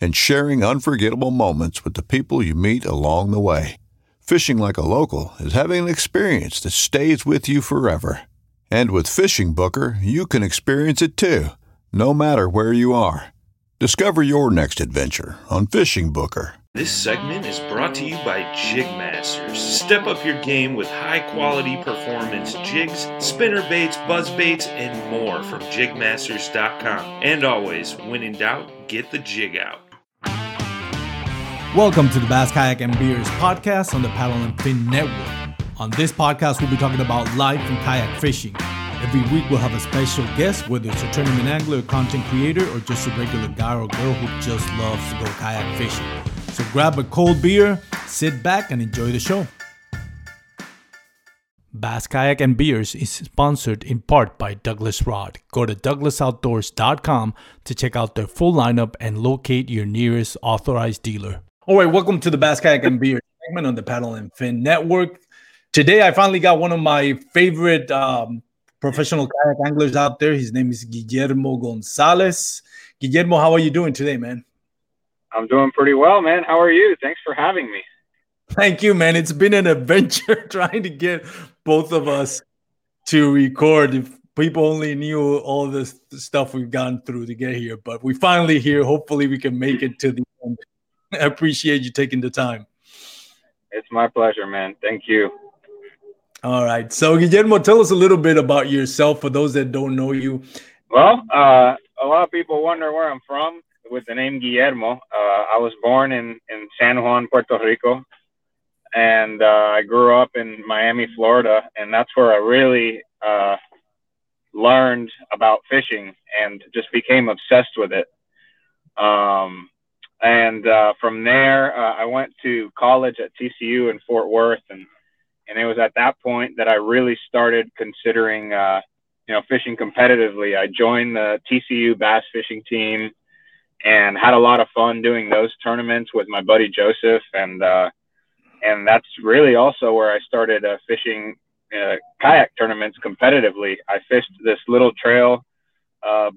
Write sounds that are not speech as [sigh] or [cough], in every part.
and sharing unforgettable moments with the people you meet along the way. Fishing like a local is having an experience that stays with you forever. And with Fishing Booker, you can experience it too, no matter where you are. Discover your next adventure on Fishing Booker. This segment is brought to you by Jigmasters. Step up your game with high quality performance jigs, spinner baits, buzz baits, and more from jigmasters.com. And always, when in doubt, get the jig out. Welcome to the Bass Kayak and Beers podcast on the Paddle and Fin Network. On this podcast, we'll be talking about life and kayak fishing. Every week, we'll have a special guest, whether it's a tournament angler, a content creator, or just a regular guy or girl who just loves to go kayak fishing. So grab a cold beer, sit back, and enjoy the show. Bass Kayak and Beers is sponsored in part by Douglas Rod. Go to douglasoutdoors.com to check out their full lineup and locate your nearest authorized dealer. All right, welcome to the Bass Kayak and Beer segment on the Paddle and Fin Network. Today, I finally got one of my favorite um, professional kayak anglers out there. His name is Guillermo Gonzalez. Guillermo, how are you doing today, man? I'm doing pretty well, man. How are you? Thanks for having me. Thank you, man. It's been an adventure [laughs] trying to get both of us to record. If people only knew all the stuff we've gone through to get here, but we finally here. Hopefully, we can make it to the end. [laughs] I appreciate you taking the time. It's my pleasure, man. Thank you. All right. So, Guillermo, tell us a little bit about yourself for those that don't know you. Well, uh, a lot of people wonder where I'm from with the name Guillermo. Uh, I was born in, in San Juan, Puerto Rico, and uh, I grew up in Miami, Florida, and that's where I really uh, learned about fishing and just became obsessed with it. Um, and uh, from there, uh, I went to college at TCU in Fort Worth, and and it was at that point that I really started considering, uh, you know, fishing competitively. I joined the TCU bass fishing team, and had a lot of fun doing those tournaments with my buddy Joseph, and uh, and that's really also where I started uh, fishing uh, kayak tournaments competitively. I fished this little trail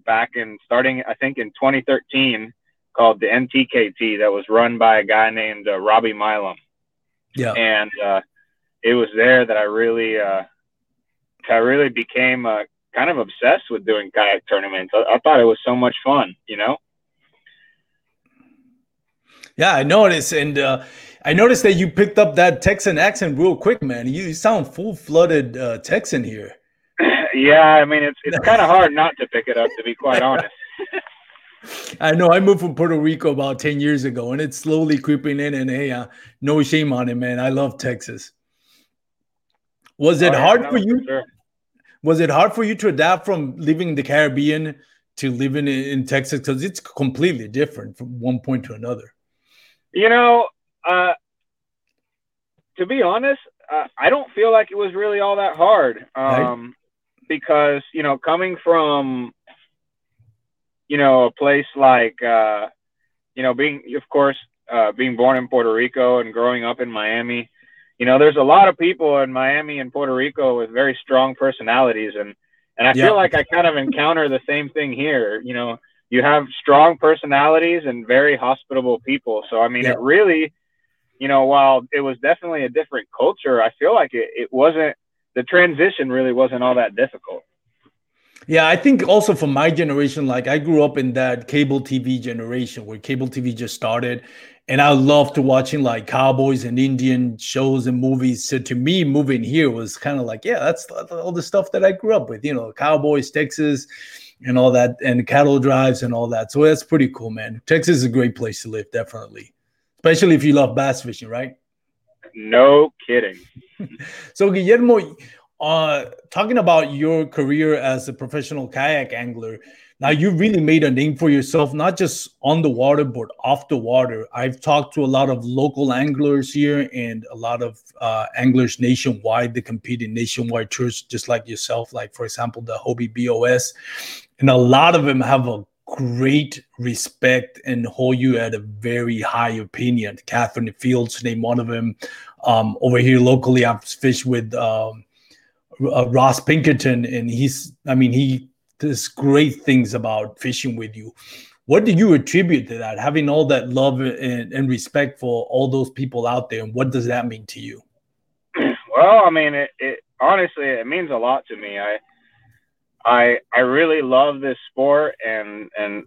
back in starting, I think, in 2013 called the NTKT that was run by a guy named uh, Robbie Milam. Yeah. And uh, it was there that I really, uh, I really became uh, kind of obsessed with doing kayak tournaments. I, I thought it was so much fun, you know? Yeah, I noticed, and uh, I noticed that you picked up that Texan accent real quick, man. You sound full flooded uh, Texan here. [clears throat] yeah, I mean it's it's kind of hard not to pick it up, to be quite [laughs] honest. [laughs] I know. I moved from Puerto Rico about ten years ago, and it's slowly creeping in. And hey, uh, no shame on it, man. I love Texas. Was it Oh, yeah, hard for you? sure. Was it hard for you to adapt from living in the Caribbean to living in, in Texas? Because it's completely different from one point to another. You know, uh, to be honest, uh, I don't feel like it was really all that hard. Um, because, you know, coming from, you know, a place like, uh, you know, being, of course, uh, being born in Puerto Rico and growing up in Miami, you know, there's a lot of people in Miami and Puerto Rico with very strong personalities. And, and I Yeah. feel like I kind of encounter the same thing here. You know, you have strong personalities and very hospitable people. So, I mean, Yeah. it really, you know, while it was definitely a different culture, I feel like it, it wasn't, the transition really wasn't all that difficult. Yeah, I think also for my generation, like I grew up in that cable TV generation where cable TV just started, and I loved watching like cowboys and Indian shows and movies. So to me, moving here was kind of like, yeah, that's all the stuff that I grew up with, you know, cowboys, Texas, and all that, and cattle drives and all that. So that's pretty cool, man. Texas is a great place to live, definitely, especially if you love bass fishing, right? No kidding. [laughs] so Guillermo, uh, talking about your career as a professional kayak angler, now you really made a name for yourself, not just on the water, but off the water. I've talked to a lot of local anglers here and a lot of uh, anglers nationwide that compete in nationwide tours, just like yourself. Like, for example, the Hobie BOS. And a lot of them have a great respect and hold you at a very high opinion. Catherine Fields, name one of them. Um, over here locally, I've fished with um, uh, Ross Pinkerton, and he's, I mean, he does great things about fishing with you. What do you attribute to that? Having all that love and, and respect for all those people out there, and what does that mean to you? [clears throat] Well, I mean, it, it honestly it means a lot to me. I I I really love this sport, and and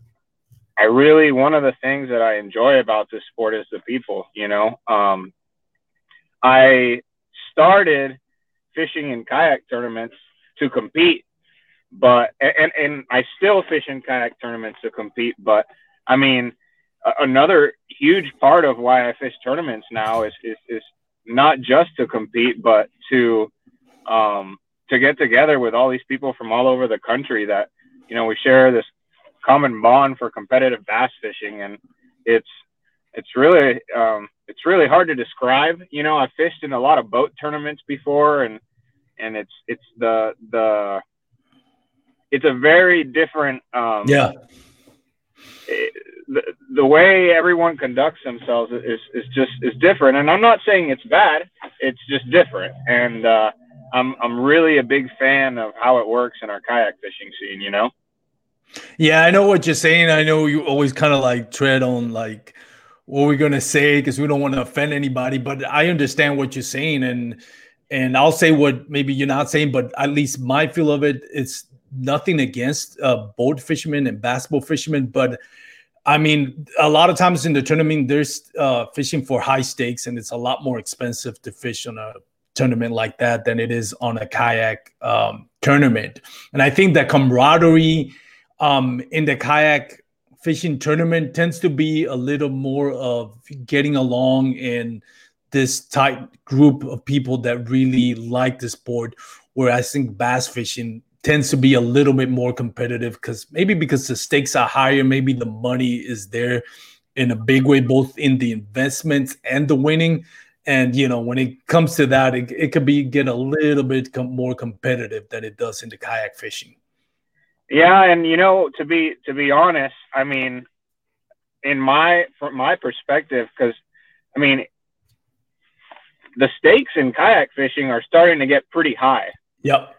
I really one of the things that I enjoy about this sport is the people. You know, um, I started fishing and kayak tournaments to compete but and and I still fish in kayak tournaments to compete. But I mean, another huge part of why I fish tournaments now is is, is not just to compete, but to um, to get together with all these people from all over the country that you know we share this common bond for competitive bass fishing, and it's it's really um, it's really hard to describe. You know, I've fished in a lot of boat tournaments before, and and it's it's the the it's a very different um, yeah. the, the way everyone conducts themselves is, is just is different. And i'm not saying it's bad it's just different. And uh, i'm i'm really a big fan of how it works in our kayak fishing scene you know? Yeah i know what you're saying. I know you always kind of like tread on like what we're gonna say because we don't want to offend anybody but i understand what you're saying. And and i'll say what maybe you're not saying but at least my feel of it it's nothing against uh, boat fishermen and bass boat fishermen, but I mean, a lot of times in the tournament, there's uh, fishing for high stakes, and it's a lot more expensive to fish on a tournament like that than it is on a kayak um, tournament. And I think that camaraderie um, in the kayak fishing tournament tends to be a little more of getting along in this tight group of people that really like the sport. Where I think bass fishing tends to be a little bit more competitive because maybe because the stakes are higher, maybe the money is there in a big way, both in the investments and the winning. And you know, when it comes to that, it, it could be get a little bit com- more competitive than it does in the kayak fishing. Yeah, and you know, to be to be honest, I mean, in my from my perspective, because I mean, the stakes in kayak fishing are starting to get pretty high. Yep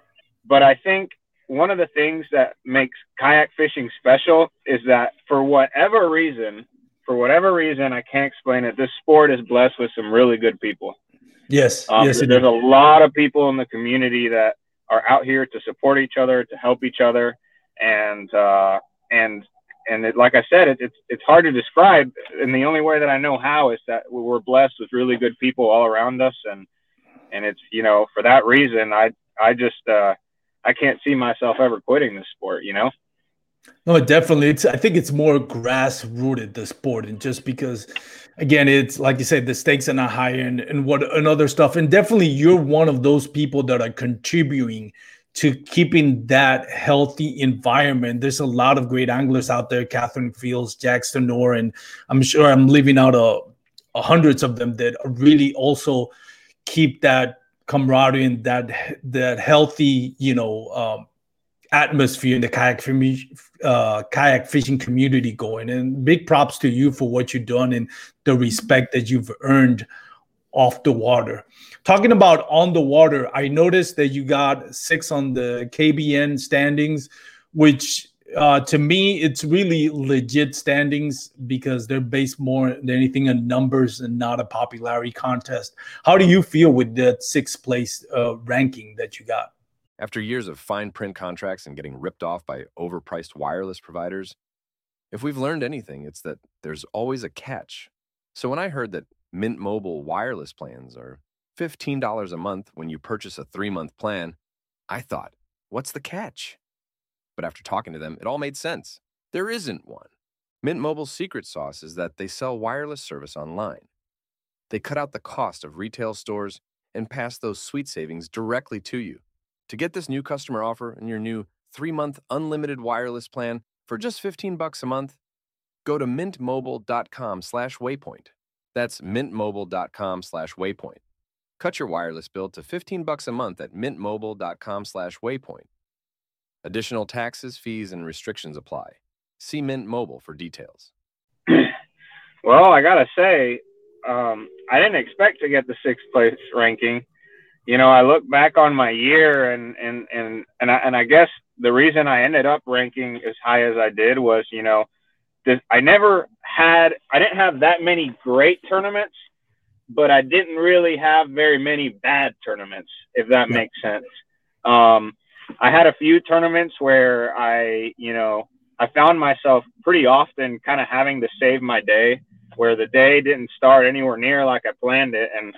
but I think one of the things that makes kayak fishing special is that for whatever reason, for whatever reason, I can't explain it. This sport is blessed with some really good people. Yes, um, yes. There's a lot of people in the community that are out here to support each other, to help each other, and uh, and and it, like I said, it, it's it's hard to describe. And the only way that I know how is that we're blessed with really good people all around us, and and it's you know for that reason, I I just uh, I can't see myself ever quitting this sport, you know? No, definitely. It's I think it's more grass rooted the sport, and just because, again, it's like you said, the stakes are not high and and what and other stuff, and definitely you're one of those people that are contributing to keeping that healthy environment. There's a lot of great anglers out there, Catherine Fields, Jackson Orr, and I'm sure I'm leaving out a, a hundreds of them that really also keep that camaraderie and that that healthy, you know, um, atmosphere in the kayak uh, kayak fishing community going. And big props to you for what you've done and the respect that you've earned off the water. Talking about on the water, I noticed that you got six on the KBN standings, which uh, to me, it's really legit standings because they're based more than anything on numbers and not a popularity contest. How do you feel with that sixth place uh, ranking that you got? After years of fine print contracts and getting ripped off by overpriced wireless providers, if we've learned anything, it's that there's always a catch. So when I heard that Mint Mobile wireless plans are $15 a month when you purchase a three month plan, I thought, what's the catch? But after talking to them, it all made sense. There isn't one. Mint Mobile's secret sauce is that they sell wireless service online. They cut out the cost of retail stores and pass those sweet savings directly to you. To get this new customer offer and your new 3-month unlimited wireless plan for just 15 bucks a month, go to mintmobile.com slash waypoint. That's mintmobile.com/waypoint. Cut your wireless bill to 15 bucks a month at mintmobile.com/waypoint. Additional taxes, fees, and restrictions apply. See Mint Mobile for details. [clears throat] well, I gotta say, um, I didn't expect to get the sixth place ranking you know, I look back on my year and and and and I, and I guess the reason I ended up ranking as high as I did was, you know, this, I never had I didn't have that many great tournaments, but I didn't really have very many bad tournaments, if that yeah. makes sense. Um, I had a few tournaments where I, you know, I found myself pretty often kind of having to save my day, where the day didn't start anywhere near like I planned it, and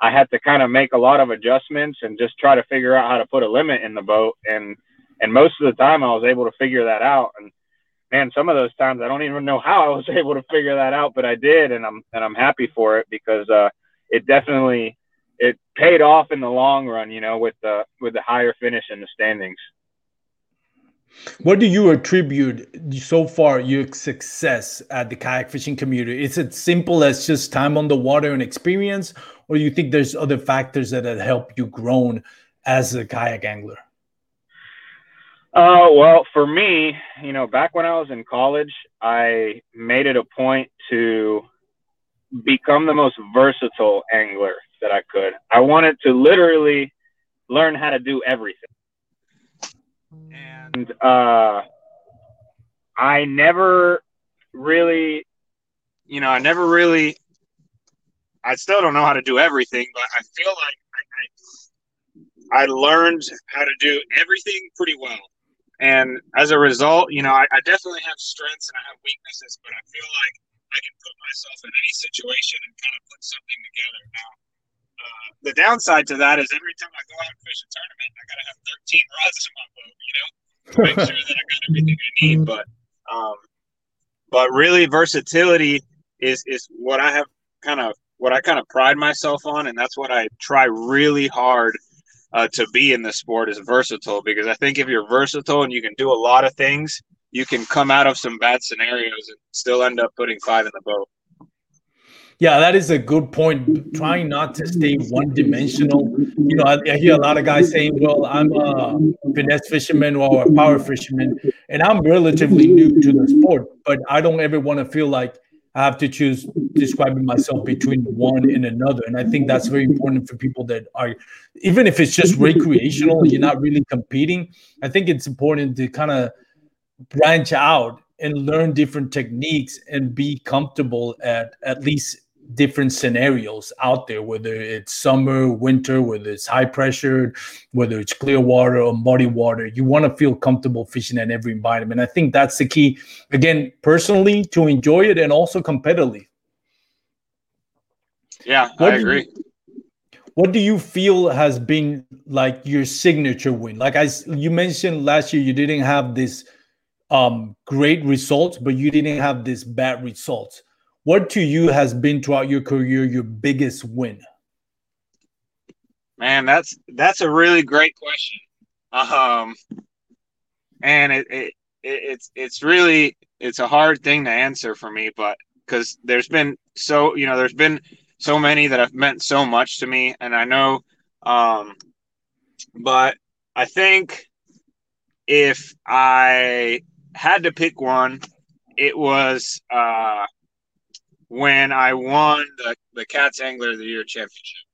I had to kind of make a lot of adjustments and just try to figure out how to put a limit in the boat. And and most of the time, I was able to figure that out. And man, some of those times I don't even know how I was [laughs] able to figure that out, but I did, and I'm and I'm happy for it because uh, it definitely it paid off in the long run. You know, with the with the higher finish in the standings. What do you attribute so far your success at the kayak fishing community? Is it simple as just time on the water and experience, or do you think there's other factors that have helped you grown as a kayak angler? Uh, well, for me, you know, back when I was in college, I made it a point to become the most versatile angler that I could. I wanted to literally learn how to do everything. And uh, I never really, you know, I never really I still don't know how to do everything, but I feel like I, I, I learned how to do everything pretty well. And as a result, you know, I, I, definitely have strengths and I have weaknesses, but I feel like I can put myself in any situation and kind of put something together. Now, uh, the downside to that is every time I go out and fish a tournament, I got to have 13 rods in my boat, you know, to make sure that I got everything I need. But, um, but really, versatility is is what I have kind of what I kind of pride myself on, and that's what I try really hard uh, to be in the sport is versatile. Because I think if you're versatile and you can do a lot of things, you can come out of some bad scenarios and still end up putting five in the boat. Yeah, that is a good point. Trying not to stay one dimensional. You know, I, I, hear a lot of guys saying, well, I'm a finesse fisherman or a power fisherman, and I'm relatively new to the sport, but I don't ever want to feel like I have to choose describing myself between one and another. And I think that's very important for people that are, even if it's just recreational, you're not really competing. I think it's important to kind of branch out and learn different techniques and be comfortable at at least different scenarios out there, whether it's summer, winter, whether it's high pressure, whether it's clear water or muddy water. You want to feel comfortable fishing in every environment. I think that's the key, again, personally to enjoy it and also competitively. Yeah, what I agree. You, what do you feel has been like your signature win? Like I, you mentioned last year, you didn't have this um, great results, but you didn't have this bad results what to you has been throughout your career your biggest win? Man, that's that's a really great question. Um, and it, it, it it's it's really it's a hard thing to answer for me, but because there's been so you know there's been so many that have meant so much to me, and I know, um, but I think if I had to pick one, it was uh, when I won the, the Cats Angler of the Year championship.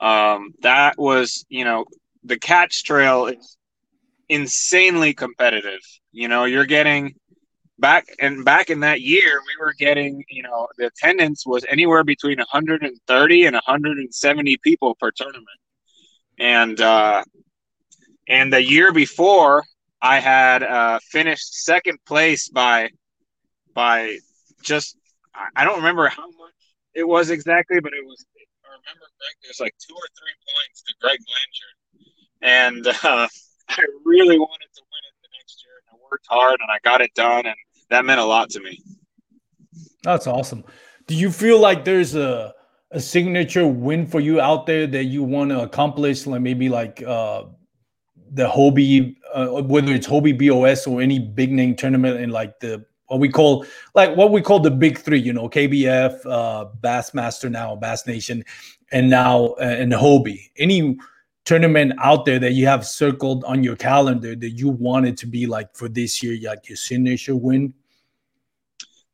Um, that was, you know, the Cats Trail is insanely competitive. You know, you're getting back and back in that year, we were getting, you know, the attendance was anywhere between 130 and 170 people per tournament. And uh, and the year before, I had uh, finished second place by by just I don't remember how much it was exactly, but it was. I remember Greg. There's like two or three points to Greg Blanchard, and uh, [laughs] I really wanted to win it the next year, and I worked hard, and I got it done, and that meant a lot to me. That's awesome. Do you feel like there's a a signature win for you out there that you want to accomplish, like maybe like uh, the Hobie, uh, whether it's Hobie BOS or any big name tournament in like the what we call like what we call the big three, you know, KBF, uh, Bassmaster now, Bass Nation, and now uh, and Hobie. Any tournament out there that you have circled on your calendar that you wanted to be like for this year, like your signature win?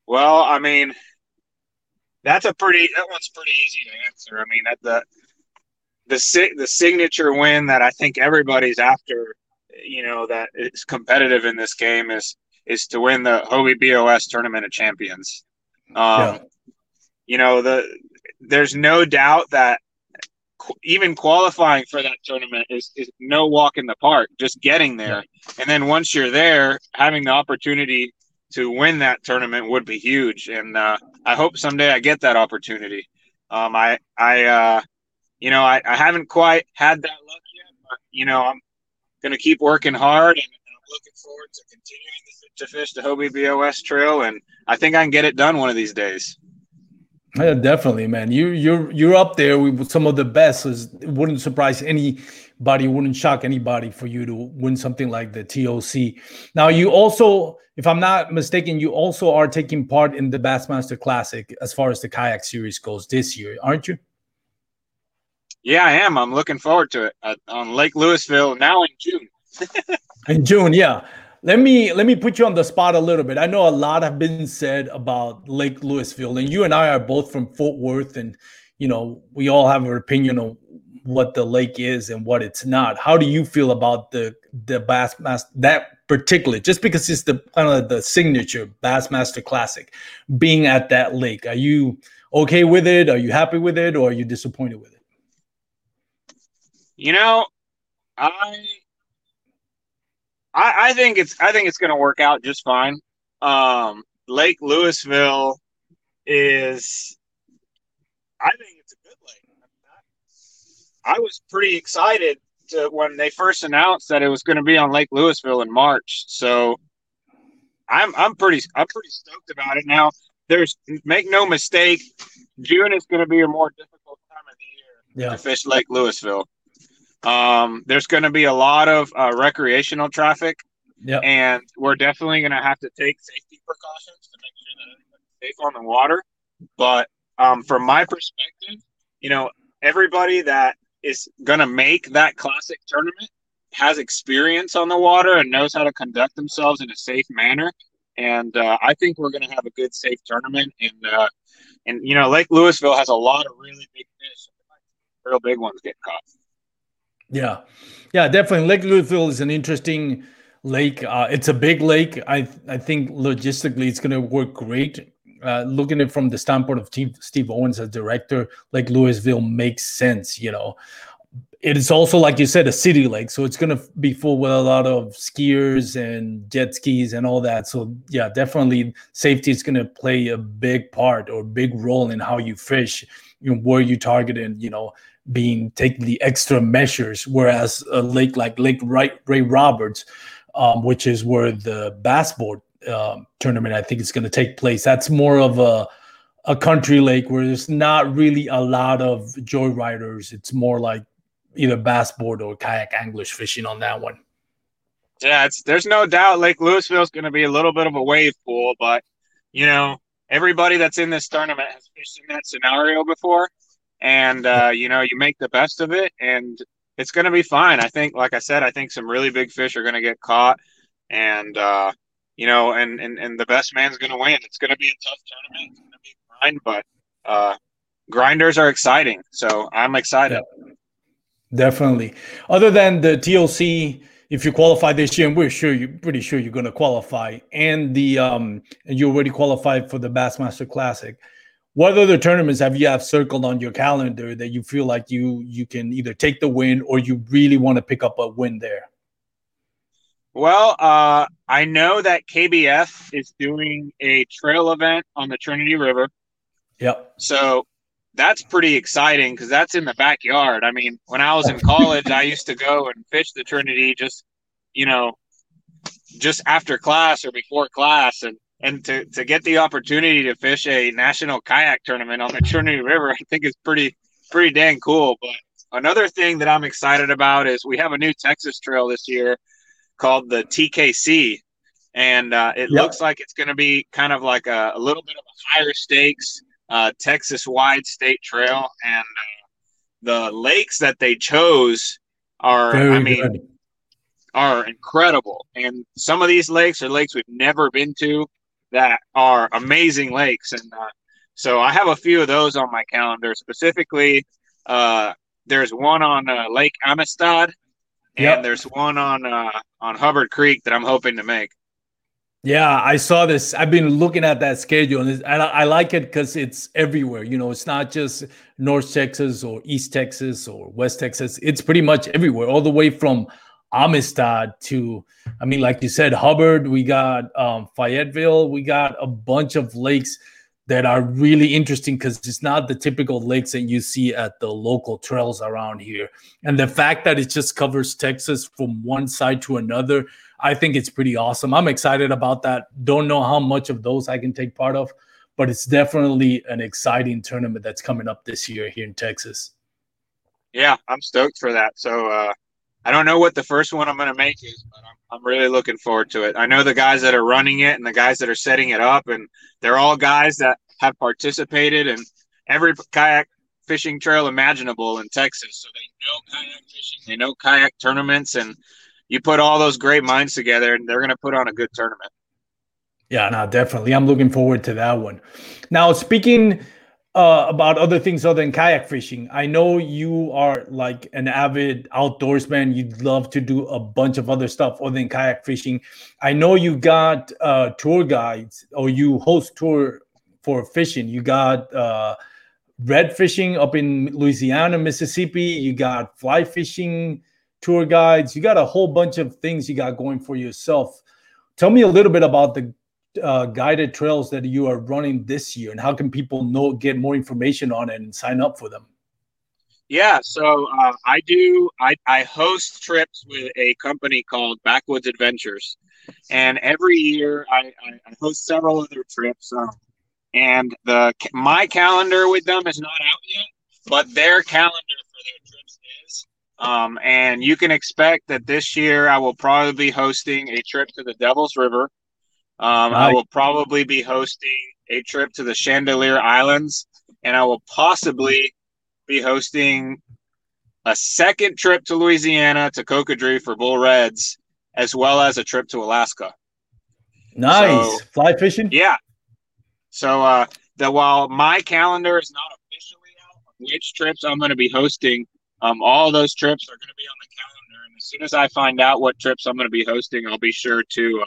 Well, I mean, that's a pretty that one's pretty easy to answer. I mean, at the the the signature win that I think everybody's after, you know, that is competitive in this game is is to win the Hobie BOS Tournament of Champions. Um, yeah. You know, the there's no doubt that even qualifying for that tournament is, is no walk in the park. Just getting there, yeah. and then once you're there, having the opportunity to win that tournament would be huge. And uh, I hope someday I get that opportunity. Um, I I uh, you know I, I haven't quite had that luck yet, but you know I'm gonna keep working hard and I'm looking forward to continuing to fish the Hobie BOS trail, and I think I can get it done one of these days. Yeah, definitely, man. You you're you're up there with some of the best. It wouldn't surprise anybody, wouldn't shock anybody for you to win something like the TOC. Now, you also, if I'm not mistaken, you also are taking part in the Bassmaster Classic as far as the kayak series goes this year, aren't you? Yeah, I am. I'm looking forward to it uh, on Lake Lewisville now in June. [laughs] in June, yeah. Let me let me put you on the spot a little bit. I know a lot have been said about Lake Lewisville, and you and I are both from Fort Worth, and you know we all have an opinion on what the lake is and what it's not. How do you feel about the the Bassmaster that particular? Just because it's the kind of the signature Bassmaster Classic, being at that lake, are you okay with it? Are you happy with it, or are you disappointed with it? You know, I I, I think it's I think it's going to work out just fine. Um, Lake Lewisville is, I think it's a good lake. I was pretty excited to when they first announced that it was going to be on Lake Lewisville in March. So I'm I'm pretty I'm pretty stoked about it. Now, there's make no mistake, June is going to be a more difficult time of the year yeah. to fish Lake Lewisville. Um, there's going to be a lot of uh, recreational traffic, yep. and we're definitely going to have to take safety precautions to make sure that everybody's safe on the water. But um, from my perspective, you know, everybody that is going to make that classic tournament has experience on the water and knows how to conduct themselves in a safe manner. And uh, I think we're going to have a good, safe tournament. And uh, and you know, Lake Lewisville has a lot of really big fish. Real big ones get caught. Yeah, yeah, definitely. Lake Lewisville is an interesting lake. Uh, it's a big lake. I I think logistically it's going to work great. Uh, looking at it from the standpoint of Steve, Steve Owens as director, Lake Lewisville makes sense. You know, it is also like you said a city lake, so it's going to be full with a lot of skiers and jet skis and all that. So yeah, definitely safety is going to play a big part or big role in how you fish, you know, where you target and you know being taking the extra measures, whereas a lake like Lake Ray, Roberts, um, which is where the boat um, tournament I think is going to take place, that's more of a a country lake where there's not really a lot of joyriders. It's more like either bass boat or kayak anglers fishing on that one. Yeah, there's no doubt Lake Lewisville is going to be a little bit of a wave pool, but you know everybody that's in this tournament has fished in that scenario before, and uh, you know you make the best of it, and it's going to be fine. I think, like I said, I think some really big fish are going to get caught, and uh, you know, and and and the best man's going to win. It's going to be a tough tournament. It's going to be grind, but uh, grinders are exciting, so I'm excited. Yeah, definitely. Other than the TLC, if you qualify this year, and we're sure you're pretty sure you're going to qualify, and the um, and you already qualified for the Bassmaster Classic. What other tournaments have you have circled on your calendar that you feel like you you can either take the win or you really want to pick up a win there? Well, uh, I know that KBF is doing a trail event on the Trinity River. Yep. So that's pretty exciting because that's in the backyard. I mean, when I was in college, I used to go and fish the Trinity just, you know, just after class or before class, and and to to get the opportunity to fish a national kayak tournament on the Trinity River, I think is pretty pretty dang cool. But another thing that I'm excited about is we have a new Texas trail this year called the TKC, and uh, it yep. looks like it's going to be kind of like a, a, little bit of a higher stakes uh, Texas wide state trail, and uh, the lakes that they chose are, Very I mean, good. are incredible. And some of these lakes are lakes we've never been to that are amazing lakes, and uh, so I have a few of those on my calendar. Specifically, uh, there's one on uh, Lake Amistad, and yep. there's one on on Hubbard Creek that I'm hoping to make. Yeah, I saw this. I've been looking at that schedule, and, I, I like it because it's everywhere. You know, it's not just North Texas or East Texas or West Texas. It's pretty much everywhere, all the way from Amistad to, I mean, like you said, Hubbard. We got um, Fayetteville. We got a bunch of lakes that are really interesting because it's not the typical lakes that you see at the local trails around here. And the fact that it just covers Texas from one side to another I think it's pretty awesome. I'm excited about that. Don't know how much of those I can take part of, but it's definitely an exciting tournament that's coming up this year here in Texas. Yeah, I'm stoked for that. So uh, I don't know what the first one I'm going to make is, but I'm, I'm really looking forward to it. I know the guys that are running it and the guys that are setting it up, and they're all guys that have participated in every kayak fishing trail imaginable in Texas. So they know kayak fishing, they know kayak tournaments, and you put all those great minds together and they're going to put on a good tournament. Yeah, no, definitely. I'm looking forward to that one. Now, speaking uh, about other things other than kayak fishing, I know you are like an avid outdoorsman. You'd love to do a bunch of other stuff other than kayak fishing. I know you got uh, tour guides or you host tour for fishing. You got uh, red fishing up in Louisiana, Mississippi. You got fly fishing tour guides. You got a whole bunch of things you got going for yourself. Tell me a little bit about the uh, guided trails that you are running this year, and how can people know get more information on it and sign up for them? Yeah, so uh, I do. I, I host trips with a company called Backwoods Adventures, and every year I, I, I host several of their trips. Um, and the my calendar with them is not out yet, but their calendar for their trips is. Um, and you can expect that this year I will probably be hosting a trip to the Devil's River. Um, nice. I will probably be hosting a trip to the Chandeleur Islands, and I will possibly be hosting a second trip to Louisiana to Cocodrie for bull reds, as well as a trip to Alaska. Nice so, fly fishing. Yeah. So uh, that while my calendar is not officially out, which trips I'm going to be hosting, um, all those trips are going to be on the calendar, and as soon as I find out what trips I'm going to be hosting, I'll be sure to uh,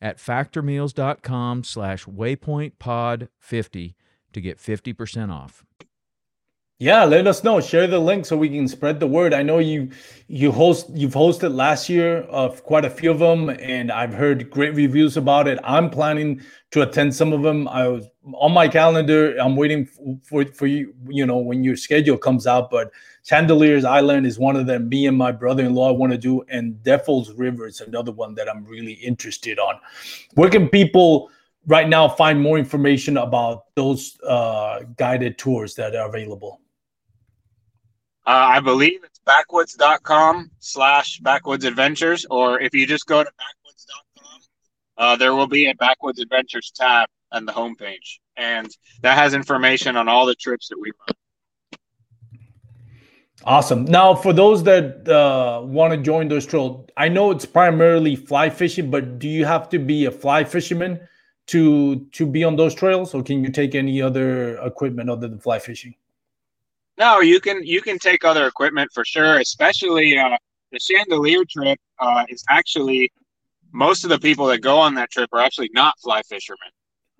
at factormeals.com slash waypointpod50 to get 50% off. Yeah, let us know. Share the link so we can spread the word. I know you you host you've hosted last year of quite a few of them, and I've heard great reviews about it. I'm planning to attend some of them. I was on my calendar. I'm waiting for for you. You know when your schedule comes out, but Chandeleur's Island is one of them. Me and my brother-in-law want to do, and Devil's River is another one that I'm really interested on. Where can people? right now find more information about those uh, guided tours that are available? Uh, I believe it's backwoods.com slash backwoods adventures, or if you just go to backwoods.com, uh, there will be a backwoods adventures tab on the homepage. And that has information on all the trips that we run. Awesome. Now, for those that uh, want to join those trails, I know it's primarily fly fishing, but do you have to be a fly fisherman to to be on those trails, or can you take any other equipment other than fly fishing? No, you can you can take other equipment for sure. Especially uh, the Chandeleur trip uh, is actually most of the people that go on that trip are actually not fly fishermen.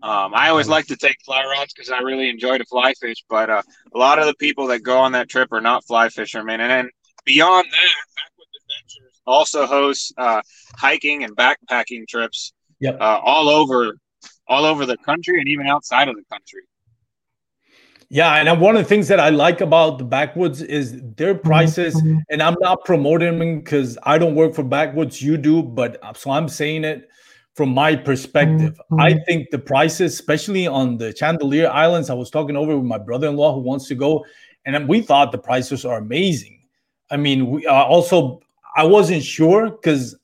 Um, I always like to take fly rods because I really enjoy to fly fish, but uh, a lot of the people that go on that trip are not fly fishermen. And then beyond that, Backwoods Adventures also hosts uh, hiking and backpacking trips yep. uh, all over all over the country and even outside of the country. Yeah, and one of the things that I like about the Backwoods is their prices, mm-hmm. and I'm not promoting them because I don't work for Backwoods. You do, but uh, so I'm saying it from my perspective. Mm-hmm. I think the prices, especially on the Chandeleur Islands, I was talking over with my brother-in-law who wants to go, and we thought the prices are amazing. I mean, we uh, also I wasn't sure because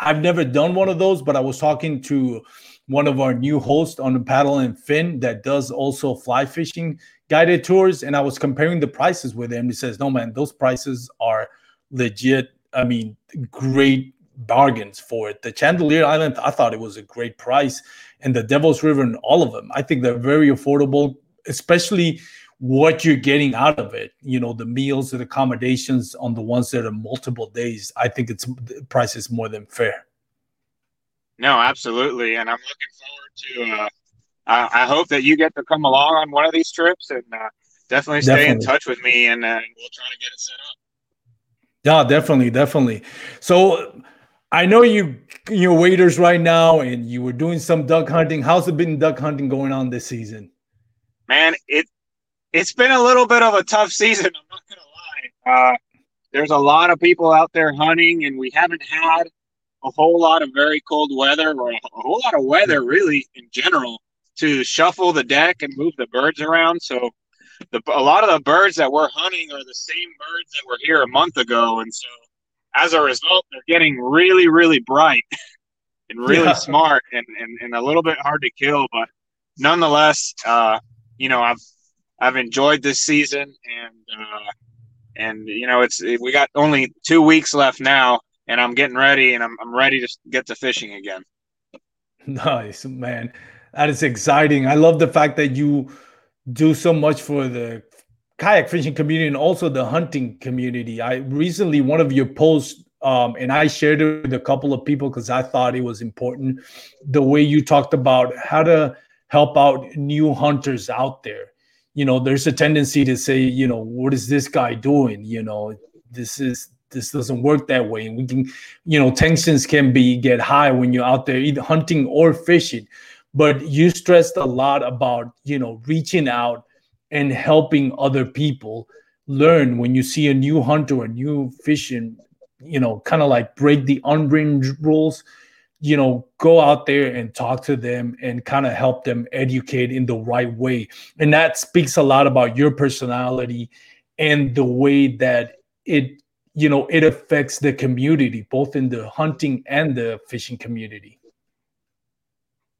I've never done one of those, but I was talking to one of our new hosts on the paddle and fin that does also fly fishing guided tours and I was comparing the prices with him. He says, "No, man, those prices are legit. I mean, great bargains for it. The Chandeleur Island, I thought it was a great price, and the Devil's River and all of them, I think they're very affordable, especially." what you're getting out of it you know the meals and accommodations on the ones that are multiple days i think it's the price is more than fair no absolutely and i'm looking forward to uh I, I hope that you get to come along on one of these trips and uh, definitely stay definitely. in touch with me and uh, we'll try to get it set up. Yeah, definitely, definitely. So I know you you're waders right now and you were doing some duck hunting. How's it been duck hunting going on this season? Man, it it's been a little bit of a tough season. I'm not gonna lie. Uh, there's a lot of people out there hunting, and we haven't had a whole lot of very cold weather or a whole lot of weather really in general to shuffle the deck and move the birds around. So the, a lot of the birds that we're hunting are the same birds that were here a month ago, and so as a result, they're getting really, really bright [laughs] and really yeah. smart and, and, and a little bit hard to kill. But nonetheless, uh, you know, I've I've enjoyed this season, and uh, and you know, it's we got only two weeks left now, and I'm getting ready, and I'm I'm ready to get to fishing again. Nice, man. That is exciting. I love the fact that you do so much for the kayak fishing community and also the hunting community. I recently one of your posts um, and I shared it with a couple of people because I thought it was important. The way you talked about how to help out new hunters out there. You know, there's a tendency to say, you know, what is this guy doing? You know, this is this doesn't work that way. And we can, you know, tensions can be get high when you're out there either hunting or fishing but you stressed a lot about you know reaching out and helping other people learn when you see a new hunter a new fishing you know kind of like break the unwritten rules you know go out there and talk to them and kind of help them educate in the right way and that speaks a lot about your personality and the way that it you know it affects the community both in the hunting and the fishing community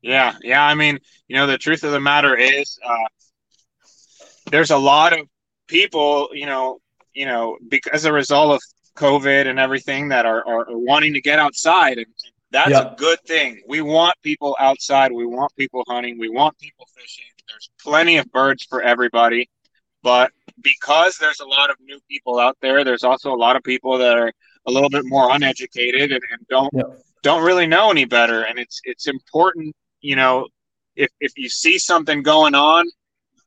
yeah, yeah. I mean, you know, the truth of the matter is, uh, there's a lot of people, you know, you know, because as a result of COVID and everything, that are, are, are wanting to get outside, and that's yeah. a good thing. We want people outside. We want people hunting. We want people fishing. There's plenty of birds for everybody, but because there's a lot of new people out there, there's also a lot of people that are a little bit more uneducated and, and don't yeah. don't really know any better. And it's it's important you know, if if you see something going on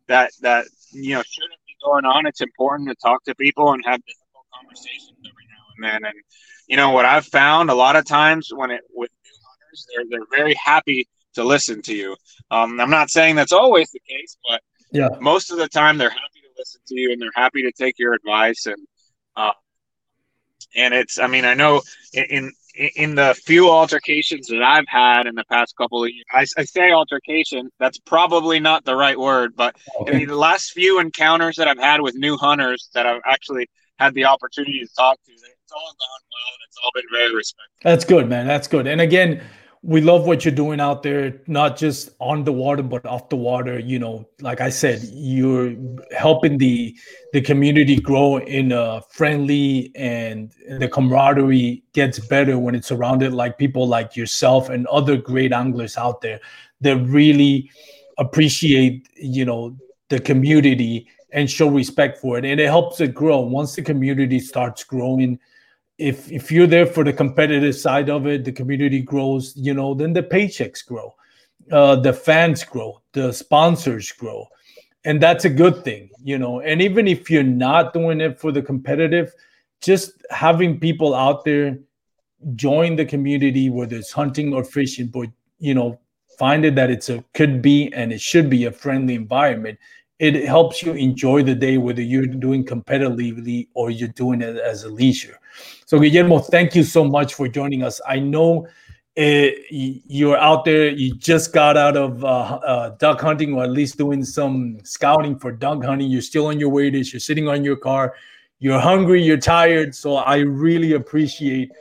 that that you know shouldn't be going on, it's important to talk to people and have difficult conversations every now and then. And you know what I've found a lot of times when it with new hunters, they're they're very happy to listen to you. Um, I'm not saying that's always the case, but yeah, most of the time they're happy to listen to you and they're happy to take your advice and. Uh, and it's, I mean, I know in in the few altercations that I've had in the past couple of years, I, I say altercation, that's probably not the right word, but okay. in the last few encounters that I've had with new hunters that I've actually had the opportunity to talk to, it's all gone well and it's all been very respectful. That's good, man. That's good. And again, we love what you're doing out there, not just on the water, but off the water. You know, like I said, you're helping the the community grow in a friendly and the camaraderie gets better when it's surrounded like people like yourself and other great anglers out there that really appreciate, you know, the community and show respect for it. And it helps it grow. Once the community starts growing, if if you're there for the competitive side of it, the community grows, you know, then the paychecks grow, uh, the fans grow, the sponsors grow, and that's a good thing, you know. And even if you're not doing it for the competitive, just having people out there join the community, whether it's hunting or fishing, but you know, find it that it's a could be and it should be a friendly environment it helps you enjoy the day whether you're doing competitively or you're doing it as a leisure. So guillermo thank you so much for joining us. I know uh, you're out there. You just got out of uh, uh, duck hunting or at least doing some scouting for duck hunting. You're still on your way to you're sitting on your car. You're hungry. You're tired. So i really appreciate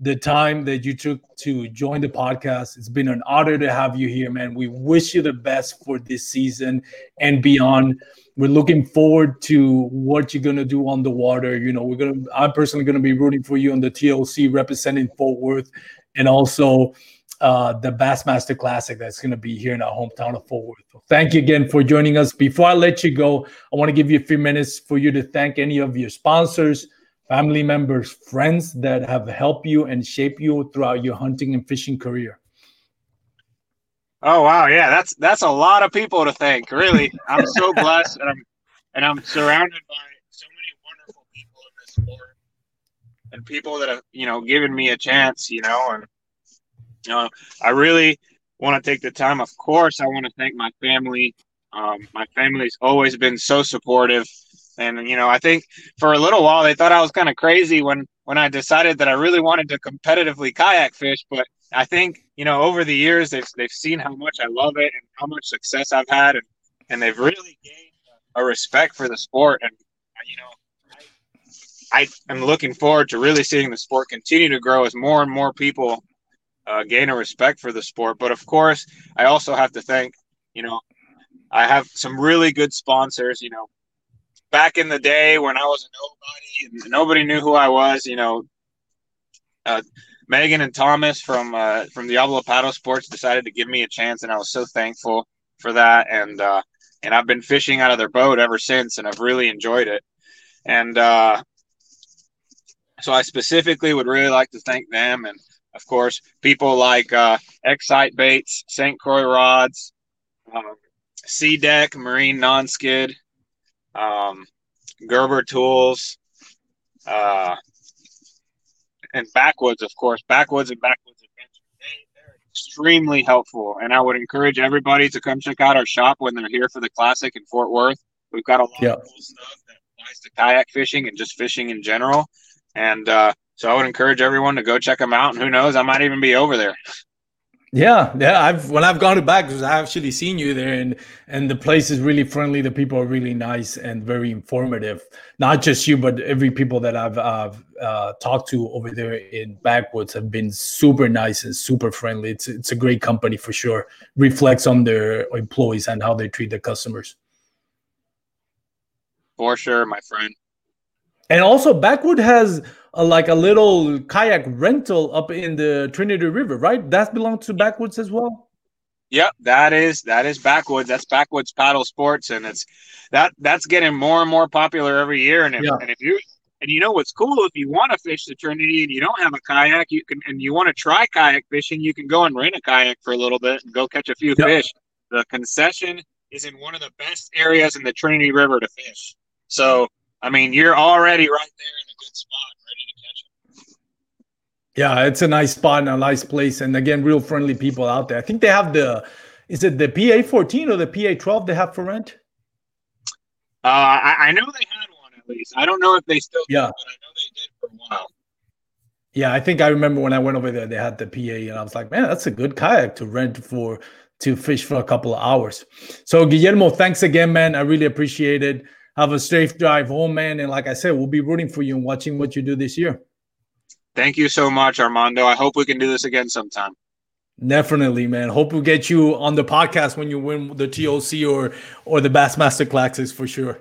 the time that you took to join the podcast. It's been an honor to have you here, man. We wish you the best for this season and beyond. We're looking forward to what you're gonna do on the water. You know, we're gonna. I'm personally gonna be rooting for you on the TOC representing Fort Worth, and also uh, the Bassmaster Classic that's going to be here in our hometown of Fort Worth. Thank you again for joining us. Before I let you go, I want to give you a few minutes for you to thank any of your sponsors, family members, friends that have helped you and shaped you throughout your hunting and fishing career? Oh wow, yeah, that's that's a lot of people to thank. Really, I'm so [laughs] blessed, and I'm and I'm surrounded by so many wonderful people in this sport, and people that have you know given me a chance. You know, and you know, I really want to take the time. Of course, I want to thank my family. Um, my family's always been so supportive and you know, I think for a little while they thought I was kind of crazy when when I decided that I really wanted to competitively kayak fish. But I think you know, over the years they've they've seen how much I love it and how much success I've had, and and they've really gained a respect for the sport. And you know, I, am looking forward to really seeing the sport continue to grow as more and more people uh, gain a respect for the sport. But of course, I also have to thank you know I have some really good sponsors. You know, back in the day when I was a nobody and nobody knew who I was, you know, uh, Megan and Thomas from uh, from Diablo Paddle Sports decided to give me a chance, and I was so thankful for that. And uh, and I've been fishing out of their boat ever since, and I've really enjoyed it. And uh, so I specifically would really like to thank them, and of course people like uh, Xcite Baits, St. Croix Rods, um, SeaDek Marine Non-Skid, um, Gerber tools, uh, and Backwoods, of course. Backwoods and Backwoods Adventure. They, are extremely helpful, and I would encourage everybody to come check out our shop when they're here for the classic in Fort Worth. We've got a lot yep. of cool stuff that applies to kayak fishing and just fishing in general. And uh, so I would encourage everyone to go check them out. And who knows, I might even be over there. Yeah, yeah. I've when I've gone back I've actually seen you there, and and the place is really friendly. The people are really nice and very informative. Not just you, but every people that I've uh, talked to over there in Backwoods have been super nice and super friendly. It's it's a great company for sure. Reflects on their employees and how they treat their customers. For sure, my friend. And also, Backwood has a, like a little kayak rental up in the Trinity River, right? That belongs to Backwoods as well. Yep, that is that is Backwoods. That's Backwoods Paddle Sports, and it's that that's getting more and more popular every year. And if, yeah. and if you and you know what's cool, if you want to fish the Trinity and you don't have a kayak, you can and you want to try kayak fishing, you can go and rent a kayak for a little bit and go catch a few yep. fish. The concession is in one of the best areas in the Trinity River to fish. So I mean, you're already right there in a good spot, ready to catch them. Yeah, it's a nice spot and a nice place, and again, real friendly people out there. I think they have the, is it the PA 14 or the PA 12 they have for rent? Uh, I, I, know they had one at least. I don't know if they still yeah. Do, but I know they did for a while. Yeah, I think I remember when I went over there, they had the PA, and I was like, man, that's a good kayak to rent for to fish for a couple of hours. So Guillermo, thanks again, man. I really appreciate it. Have a safe drive home, man. And like I said, we'll be rooting for you and watching what you do this year. Thank you so much, Armando. I hope we can do this again sometime. Definitely, man. Hope we get you on the podcast when you win the TOC or or the Bassmaster Classics for sure.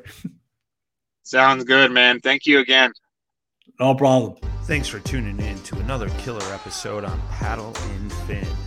[laughs] Sounds good, man. Thank you again. No problem. Thanks for tuning in to another killer episode on Paddle and Fin.